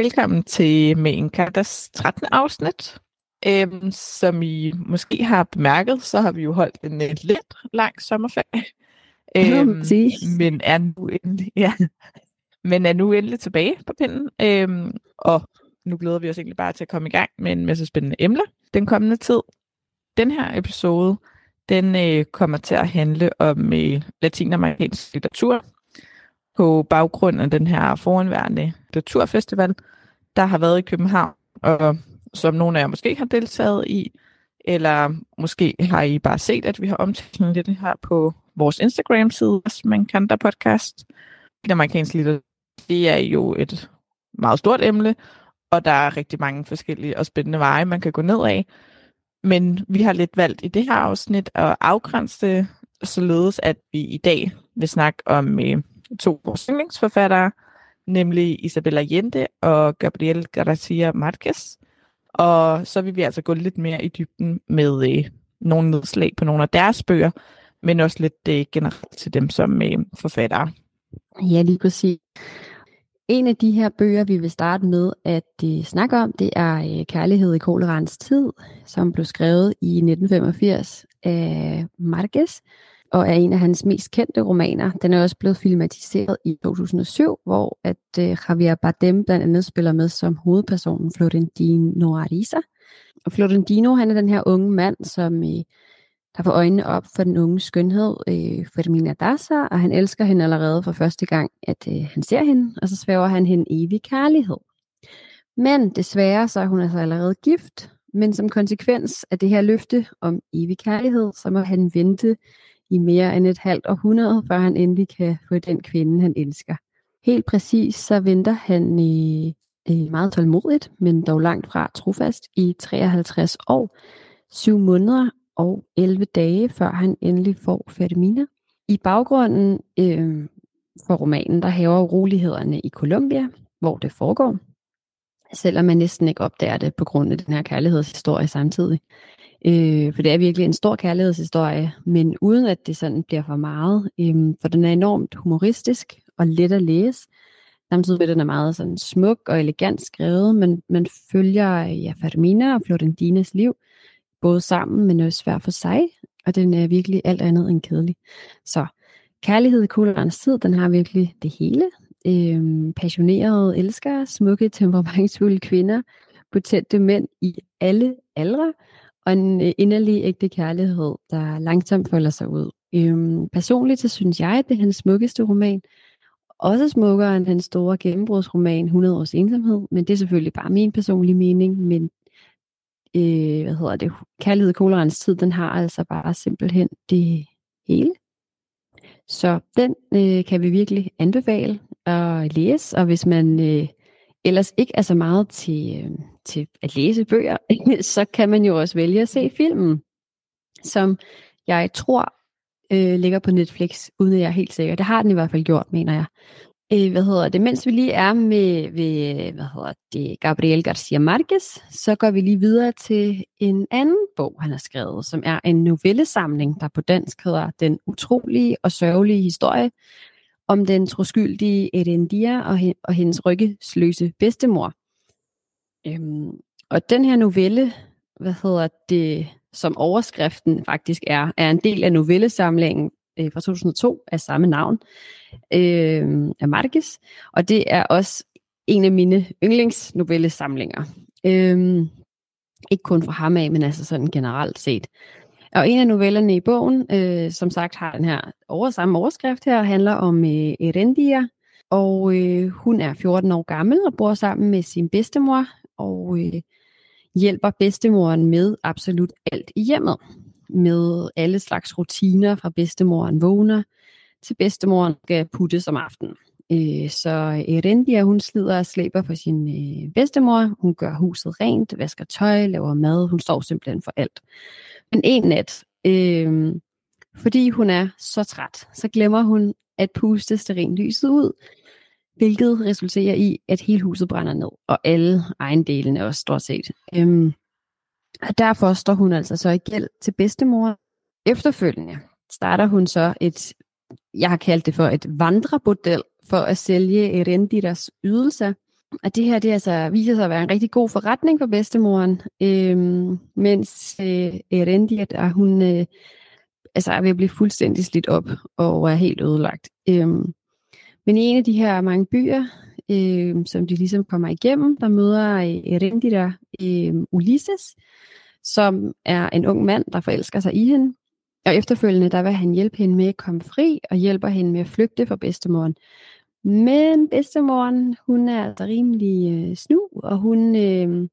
Velkommen til Maincarders 13. afsnit. Øhm, som I måske har bemærket, så har vi jo holdt en uh, lidt lang sommerferie. Øhm, men, er nu endelig, ja, men er nu endelig tilbage på pinden. Øhm, og nu glæder vi os egentlig bare til at komme i gang med en masse spændende emner den kommende tid. Den her episode, den øh, kommer til at handle om øh, latinamerikansk litteratur på baggrund af den her foranværende litteraturfestival, der har været i København, og som nogle af jer måske har deltaget i, eller måske har I bare set, at vi har omtalt lidt her på vores Instagram-side, som man kan der podcast. Det amerikanske litteratur, det er jo et meget stort emne, og der er rigtig mange forskellige og spændende veje, man kan gå ned af. Men vi har lidt valgt i det her afsnit at afgrænse det, således at vi i dag vil snakke om øh, to vores yndlingsforfattere, nemlig Isabella Allende og Gabriel Garcia Marquez. Og så vil vi altså gå lidt mere i dybden med øh, nogle nedslag på nogle af deres bøger, men også lidt øh, generelt til dem som øh, forfattere. Ja, lige præcis. En af de her bøger, vi vil starte med at øh, snakke om, det er øh, Kærlighed i kolerans tid, som blev skrevet i 1985 af Marquez, og er en af hans mest kendte romaner. Den er også blevet filmatiseret i 2007, hvor at øh, Javier Bardem blandt andet spiller med som hovedpersonen Florentino Ariza. Og Florentino, han er den her unge mand, som øh, der får øjnene op for den unge skønhed, øh, Fermina Daza, og han elsker hende allerede for første gang, at øh, han ser hende, og så svæver han hende evig kærlighed. Men desværre så er hun altså allerede gift, men som konsekvens af det her løfte om evig kærlighed, så må han vente i mere end et halvt århundrede, før han endelig kan få den kvinde, han elsker. Helt præcis så venter han i, i meget tålmodigt, men dog langt fra trofast i 53 år, 7 måneder og 11 dage, før han endelig får Fatimina. I baggrunden øh, for romanen, der hæver urolighederne i Colombia, hvor det foregår, selvom man næsten ikke opdager det på grund af den her kærlighedshistorie samtidig. Øh, for det er virkelig en stor kærlighedshistorie, men uden at det sådan bliver for meget. Øh, for den er enormt humoristisk og let at læse. Samtidig med, den er meget sådan smuk og elegant skrevet, men man følger ja, Fermina og Florentinas liv, både sammen, men også hver for sig, og den er virkelig alt andet end kedelig. Så Kærlighed i kolderens tid, den har virkelig det hele. Øhm, passionerede elskere, smukke, temperamentsfulde kvinder, potente mænd i alle aldre, og en øh, inderlig ægte kærlighed, der langsomt folder sig ud. Øhm, personligt så synes jeg, at det er hans smukkeste roman. Også smukkere end hans store gennembrudsroman 100 års ensomhed, men det er selvfølgelig bare min personlige mening, men øh, hvad hedder det, Kærlighed kolerens tid, den har altså bare simpelthen det hele. Så den øh, kan vi virkelig anbefale at læse, og hvis man øh, ellers ikke er så meget til, øh, til at læse bøger, så kan man jo også vælge at se filmen, som jeg tror øh, ligger på Netflix, uden at jeg er helt sikker. Det har den i hvert fald gjort, mener jeg. Øh, hvad hedder det? Mens vi lige er med, ved, hvad hedder det, Gabriel Garcia Marquez, så går vi lige videre til en anden bog, han har skrevet, som er en novellesamling, der på dansk hedder Den utrolige og sørgelige historie om den troskyldige Erendia og, og hendes ryggesløse bedstemor. Øhm, og den her novelle, hvad hedder det, som overskriften faktisk er, er en del af novellesamlingen øh, fra 2002 af samme navn øh, af Marquez. Og det er også en af mine yndlingsnovellesamlinger. Øh, ikke kun fra ham af, men altså sådan generelt set. Og en af novellerne i bogen, øh, som sagt har den her over samme overskrift her, handler om øh, Erendia, og øh, hun er 14 år gammel og bor sammen med sin bedstemor, og øh, hjælper bedstemoren med absolut alt i hjemmet. Med alle slags rutiner fra bedstemoren vågner, til bedstemoren skal puttes om aftenen. Øh, så Erendia, hun slider og slæber for sin øh, bedstemor. Hun gør huset rent, vasker tøj, laver mad. Hun står simpelthen for alt. Men en nat, øh, fordi hun er så træt, så glemmer hun at puste lyset ud, hvilket resulterer i, at hele huset brænder ned, og alle ejendelene også stort set. Øhm, og derfor står hun altså så i gæld til bedstemor. Efterfølgende starter hun så et, jeg har kaldt det for et vandrebordel, for at sælge Erendiras ydelser og det her, det altså, viser sig at være en rigtig god forretning for bedstemoren, øhm, mens øh, Erendia, der hun øh, altså, er ved at blive fuldstændig slidt op og er helt ødelagt. Øhm, men i en af de her mange byer, øh, som de ligesom kommer igennem, der møder Erendira øh, øhm, Ulysses, som er en ung mand, der forelsker sig i hende. Og efterfølgende, der vil han hjælpe hende med at komme fri, og hjælper hende med at flygte fra bedstemoren. Men bedstemoren, hun er altså rimelig øh, snu, og hun, øh,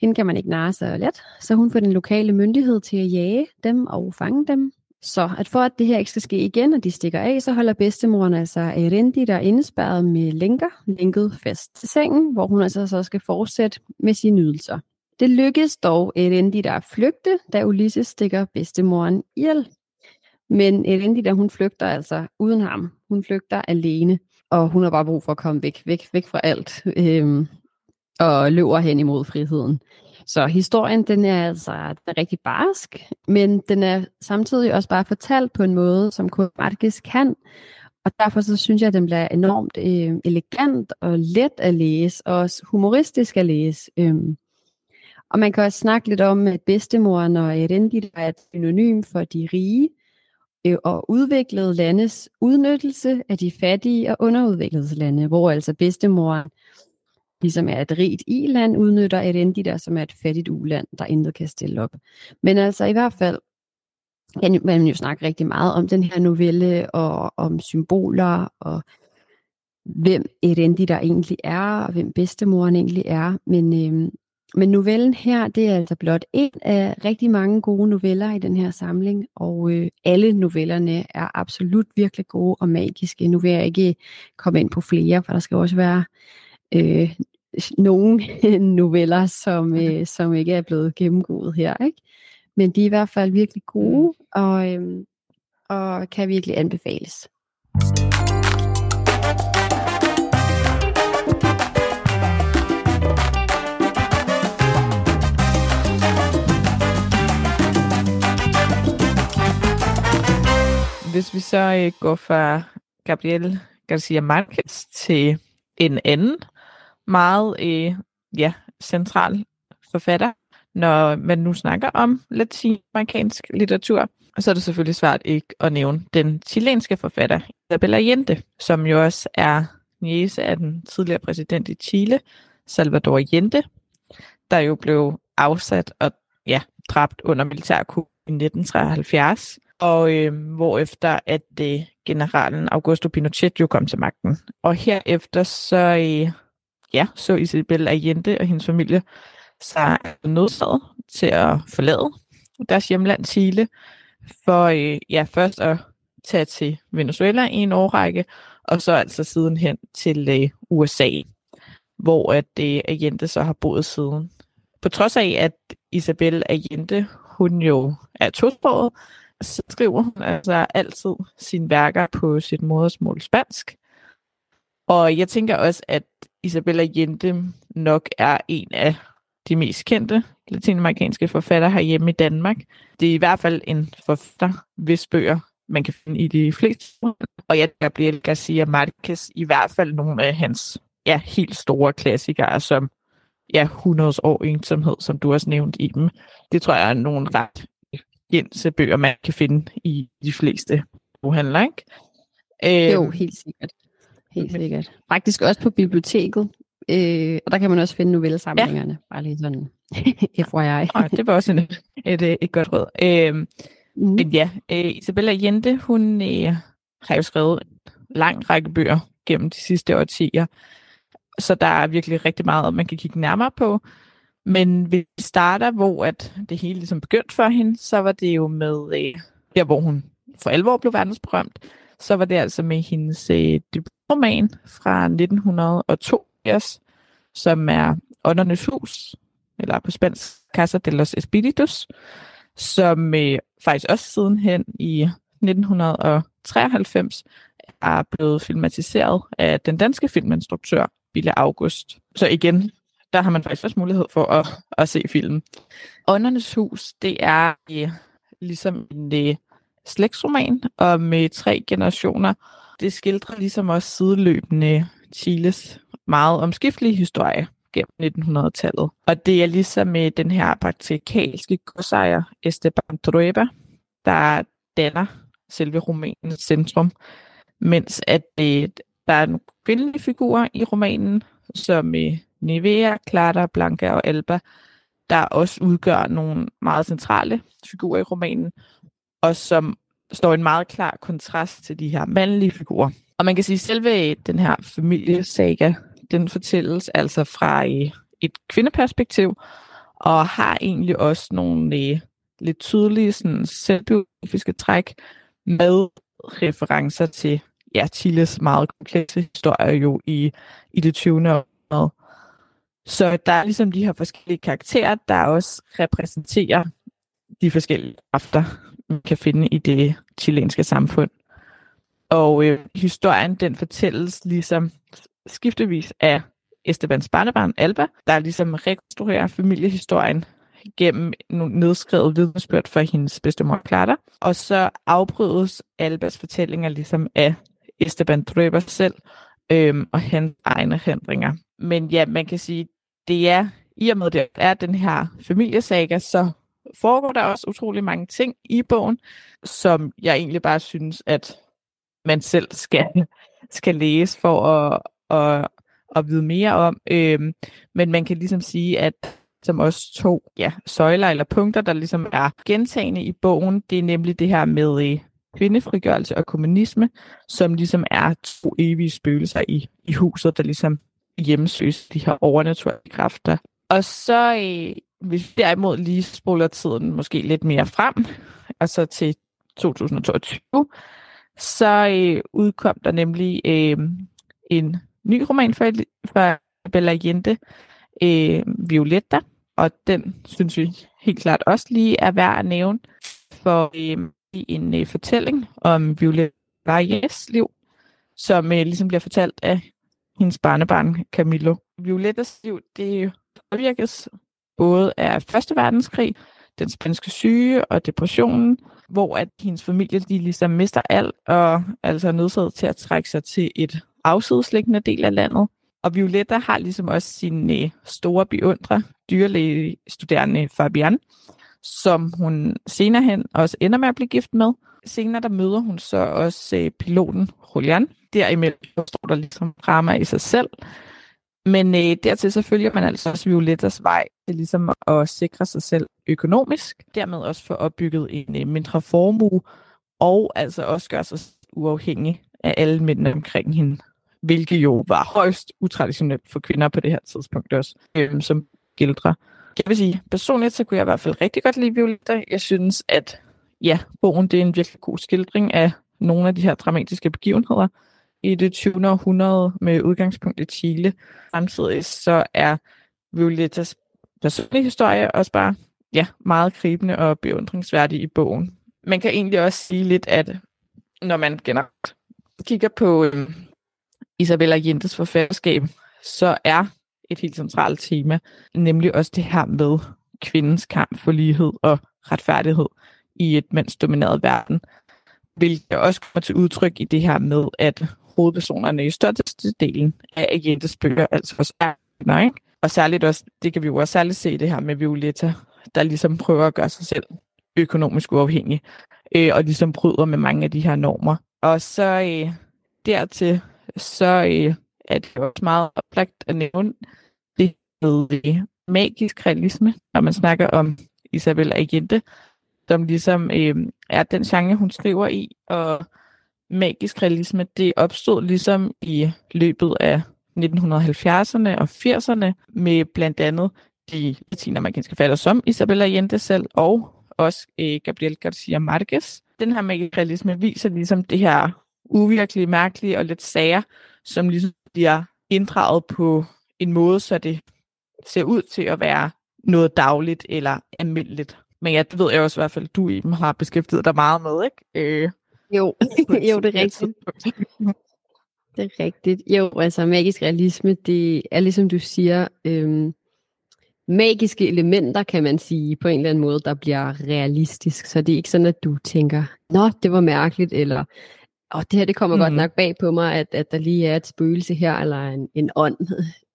hende kan man ikke narre så let. Så hun får den lokale myndighed til at jage dem og fange dem. Så at for at det her ikke skal ske igen, og de stikker af, så holder bedstemoren altså Erendi der indespærret med lænker, lænket fast til sengen, hvor hun altså så skal fortsætte med sine nydelser. Det lykkes dog Erendi der at flygte, da Ulysses stikker bedstemoren ihjel. Men Erendi der hun flygter altså uden ham. Hun flygter alene, og hun har bare brug for at komme væk, væk, væk fra alt, øhm, og løber hen imod friheden. Så historien, den er altså den er rigtig barsk, men den er samtidig også bare fortalt på en måde, som kun kan. Og derfor så synes jeg, at den bliver enormt øh, elegant og let at læse, og også humoristisk at læse. Øhm. Og man kan også snakke lidt om, at bedstemoren og Erendil er et synonym for de rige Øh, og udviklede landes udnyttelse af de fattige og underudviklede lande, hvor altså bedstemoren ligesom er et rigt i-land, udnytter et der, som er et fattigt uland, der intet kan stille op. Men altså i hvert fald kan man jo snakke rigtig meget om den her novelle, og om symboler, og hvem Erendi der egentlig er, og hvem bedstemoren egentlig er. Men, øh, men novellen her, det er altså blot en af rigtig mange gode noveller i den her samling, og øh, alle novellerne er absolut virkelig gode og magiske. Nu vil jeg ikke komme ind på flere, for der skal også være øh, nogle noveller, som, øh, som ikke er blevet gennemgået her. Ikke? Men de er i hvert fald virkelig gode, mm. og, øh, og kan virkelig anbefales. Hvis vi så øh, går fra Gabriel Garcia Marquez til en anden meget øh, ja, central forfatter, når man nu snakker om latinamerikansk litteratur. Så er det selvfølgelig svært ikke at nævne den chilenske forfatter, Isabella Allende, som jo også er niece af den tidligere præsident i Chile, Salvador Allende, der jo blev afsat og ja, dræbt under militærkup i 1973, og øh, hvorefter at øh, generalen Augusto Pinochet jo kom til magten. Og herefter så øh, ja, så Isabel Allende og hendes familie sig nødsaget til at forlade deres hjemland Chile, for øh, ja, først at tage til Venezuela i en årrække, og så altså sidenhen til øh, USA, hvor at øh, Allende så har boet siden. På trods af, at Isabel Allende, hun jo er tosproget, så skriver hun altså altid sine værker på sit modersmål spansk. Og jeg tænker også, at Isabella Allende nok er en af de mest kendte latinamerikanske forfattere herhjemme i Danmark. Det er i hvert fald en forfatter, hvis bøger man kan finde i de fleste. Og jeg Gabriel Garcia Marquez i hvert fald nogle af hans ja, helt store klassikere, som ja, 100 år ensomhed, som du også nævnt i dem. Det tror jeg er nogle ret gense bøger, man kan finde i de fleste boghandler, ikke? Jo, øhm, helt sikkert. Helt sikkert. Faktisk også på biblioteket. Øh, og der kan man også finde novellesamlingerne. Ja. Bare lige sådan FYI. oh, det var også en, et, et, et godt råd. Øh, mm. Men ja, øh, Isabella Jente, hun øh, har jo skrevet en lang række bøger gennem de sidste årtier. Så der er virkelig rigtig meget, man kan kigge nærmere på. Men vi starter, hvor at det hele ligesom begyndte for hende, så var det jo med, øh, der hvor hun for alvor blev verdensberømt, så var det altså med hendes øh, debutroman fra 1982, som er Åndernes Hus, eller på spansk Casa de los Espíritus, som øh, faktisk også sidenhen i 1993 er blevet filmatiseret af den danske filminstruktør Bille August. Så igen, der har man faktisk også mulighed for at, at se filmen. Åndernes Hus, det er øh, ligesom en øh, slægtsroman om med tre generationer. Det skildrer ligesom også sideløbende Chiles meget omskiftelige historie gennem 1900-tallet. Og det er ligesom med den her praktikalske godsejer Esteban Trueba, der danner selve romanens centrum, mens at det, der er en kvindelig figur i romanen, som øh, Nivea, Clara, Blanca og Alba, der også udgør nogle meget centrale figurer i romanen, og som står i en meget klar kontrast til de her mandlige figurer. Og man kan sige, at selve den her familiesaga, den fortælles altså fra øh, et kvindeperspektiv, og har egentlig også nogle øh, lidt tydelige sådan, selvbiografiske træk med referencer til ja, Chiles meget komplekse historie jo i, i det 20. århundrede. Så der er ligesom de her forskellige karakterer, der også repræsenterer de forskellige kræfter, man kan finde i det chilenske samfund. Og øh, historien, den fortælles ligesom skiftevis af Estebans barnebarn, Alba, der ligesom rekonstruerer familiehistorien gennem nogle nedskrevet vidnesbyrd for hendes bedstemor Clara. Og så afbrydes Albas fortællinger ligesom af Esteban Drøber selv øhm, og hans egne hændringer. Men ja, man kan sige, det er, i og med det er den her familiesaga, så foregår der også utrolig mange ting i bogen, som jeg egentlig bare synes, at man selv skal, skal læse for at, at, at vide mere om. Øhm, men man kan ligesom sige, at som også to ja, søjler eller punkter, der ligesom er gentagende i bogen, det er nemlig det her med øh, kvindefrigørelse og kommunisme, som ligesom er to evige spøgelser i, i huset, der ligesom hjemsøges de her overnaturlige kræfter. Og så, øh, hvis vi derimod lige spoler tiden måske lidt mere frem, altså til 2022, så øh, udkom der nemlig øh, en ny roman for, for Bella Allende, øh, Violetta, og den synes vi helt klart også lige er værd at nævne for øh, en øh, fortælling om Violetta Valles liv, som øh, ligesom bliver fortalt af hendes barnebarn Camillo. Violettas liv, det påvirkes både af Første Verdenskrig, den spanske syge og depressionen, hvor at hendes familie de ligesom mister alt og altså er nødsaget til at trække sig til et afsidesliggende del af landet. Og Violetta har ligesom også sin øh, store beundrer, dyrlægestuderende Fabian, som hun senere hen også ender med at blive gift med. Senere der møder hun så også øh, piloten Julian. Derimellem står der ligesom drama i sig selv. Men øh, dertil så følger man altså også Violettas vej til ligesom at sikre sig selv økonomisk. Dermed også få opbygget en øh, mindre formue, og altså også gøre sig uafhængig af alle mændene omkring hende hvilket jo var højst utraditionelt for kvinder på det her tidspunkt også, øh, som gældre. Jeg vil sige, personligt så kunne jeg i hvert fald rigtig godt lide Violetta. Jeg synes, at ja, bogen det er en virkelig god skildring af nogle af de her dramatiske begivenheder i det 20. århundrede med udgangspunkt i Chile. Samtidig så er Violettas personlige historie også bare ja, meget gribende og beundringsværdig i bogen. Man kan egentlig også sige lidt, at når man generelt kigger på øhm, Isabella Jentes forfatterskab, så er et helt centralt tema, nemlig også det her med kvindens kamp for lighed og retfærdighed i et mandsdomineret verden, hvilket også kommer til udtryk i det her med, at hovedpersonerne i største delen af Agentes bøger altså også er kvinder, ikke? Og særligt også, det kan vi jo også særligt se det her med Violetta, der ligesom prøver at gøre sig selv økonomisk uafhængig, øh, og ligesom bryder med mange af de her normer. Og så øh, dertil så øh, er det også meget oplagt at nævne det med magisk realisme, når man snakker om Isabel Allende, som ligesom øh, er den genre, hun skriver i, og magisk realisme, det opstod ligesom i løbet af 1970'erne og 80'erne med blandt andet de latinamerikanske falder som Isabella Allende selv, og også øh, Gabriel Garcia Marquez. Den her magisk realisme viser ligesom det her uvirkelige, mærkelige og lidt sager, som ligesom bliver inddraget på en måde, så det ser ud til at være noget dagligt eller almindeligt. Men ja, det ved jeg også i hvert fald, du i dem har beskæftiget dig meget med, ikke? Øh, jo, jo, det er rigtigt. Det er rigtigt. Jo, altså magisk realisme, det er ligesom du siger, øhm, magiske elementer, kan man sige, på en eller anden måde, der bliver realistisk. Så det er ikke sådan, at du tænker, nå, det var mærkeligt, eller Og det her, det kommer mm. godt nok bag på mig, at, at der lige er et spøgelse her, eller en, en ånd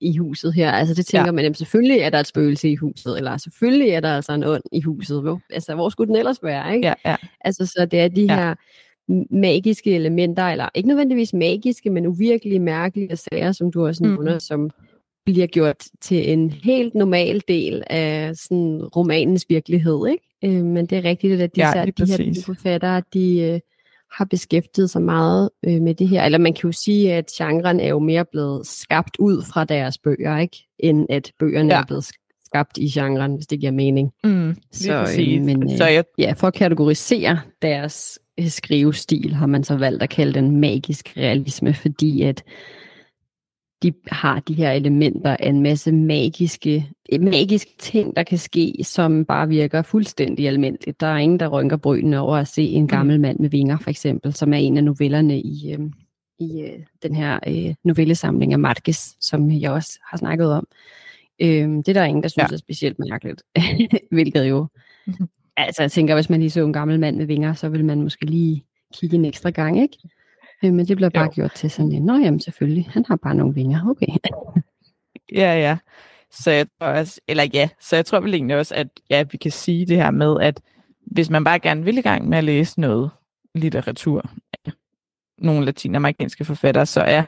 i huset her. Altså det tænker ja. man, jamen, selvfølgelig er der et spøgelse i huset, eller selvfølgelig er der altså en ånd i huset. Hvor, altså hvor skulle den ellers være, ikke? Ja, ja. Altså så det er de ja. her magiske elementer, eller ikke nødvendigvis magiske, men uvirkelige, mærkelige sager, som du også nævner, mm. som bliver gjort til en helt normal del af sådan romanens virkelighed, ikke? Øh, men det er rigtigt, at de, ja, de her forfattere, de øh, har beskæftiget sig meget øh, med det her. Eller man kan jo sige, at genren er jo mere blevet skabt ud fra deres bøger, ikke? End at bøgerne ja. er blevet skabt i genren, hvis det giver mening. Mm, så, øh, men, øh, så jeg... ja, for at kategorisere deres øh, skrivestil, har man så valgt at kalde den magisk realisme, fordi at de har de her elementer af en masse magiske, magiske ting, der kan ske, som bare virker fuldstændig almindeligt. Der er ingen, der rynker brynene over at se en mm. gammel mand med vinger, for eksempel, som er en af novellerne i, øh, i øh, den her øh, novellesamling af Marquez, som jeg også har snakket om. Øh, det er der ingen, der synes ja. er specielt mærkeligt, hvilket jo... Mm-hmm. Altså, jeg tænker, hvis man lige så en gammel mand med vinger, så vil man måske lige kigge en ekstra gang, ikke? Øh, men det bliver bare jo. gjort til sådan en, nå jamen selvfølgelig, han har bare nogle vinger, okay. ja, ja. Så jeg tror også, eller ja, så jeg tror vel egentlig også, at ja, vi kan sige det her med, at hvis man bare gerne vil i gang med at læse noget litteratur af nogle latinamerikanske forfattere, så er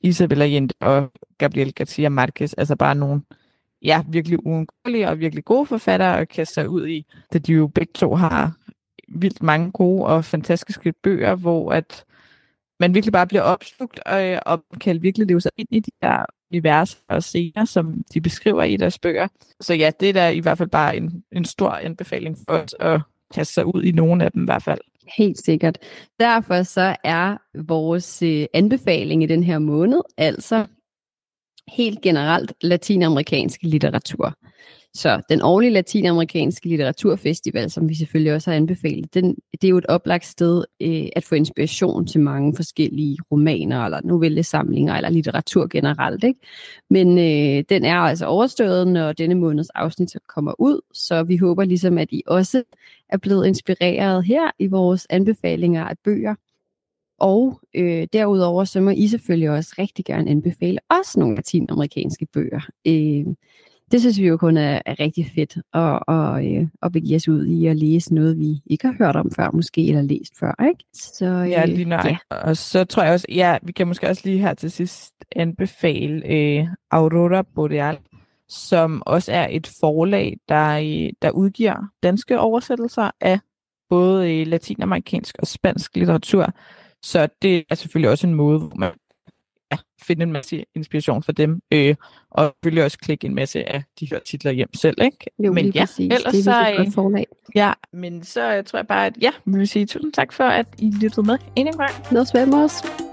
Isabel Allende og Gabriel Garcia Marquez altså bare nogle ja, virkelig uundgåelige og virkelig gode forfattere at kaste sig ud i, da de jo begge to har vildt mange gode og fantastiske bøger, hvor at man virkelig bare bliver opslugt og, øh, og kan virkelig leve sig ind i de der univers og scener, som de beskriver i deres bøger. Så ja, det er da i hvert fald bare en, en stor anbefaling for os at kaste sig ud i nogle af dem i hvert fald. Helt sikkert. Derfor så er vores øh, anbefaling i den her måned altså helt generelt latinamerikansk litteratur. Så den årlige latinamerikanske litteraturfestival, som vi selvfølgelig også har anbefalet, den, det er jo et oplagt sted øh, at få inspiration til mange forskellige romaner, eller novellesamlinger, eller litteratur generelt. Ikke? Men øh, den er altså overstået, når denne måneds afsnit kommer ud, så vi håber ligesom, at I også er blevet inspireret her i vores anbefalinger af bøger. Og øh, derudover så må I selvfølgelig også rigtig gerne anbefale os nogle latinamerikanske bøger. Øh, det synes vi jo kun er, er rigtig fedt at, og, øh, at begive os ud i at læse noget, vi ikke har hørt om før måske, eller læst før, ikke? Så, øh, ja, lige nok. Ja. Og så tror jeg også, ja, vi kan måske også lige her til sidst anbefale øh, Aurora Boreal, som også er et forlag, der, øh, der udgiver danske oversættelser af både øh, latinamerikansk og spansk litteratur. Så det er selvfølgelig også en måde, hvor man ja, finde en masse inspiration for dem, øh, og selvfølgelig også klikke en masse af de her titler hjem selv, ikke? Jo, men ja, præcis. ellers det er så, godt forlag. Ja, men så jeg tror jeg bare, at ja, vi vil sige tusind tak for, at I lyttede med en gang. Noget med os.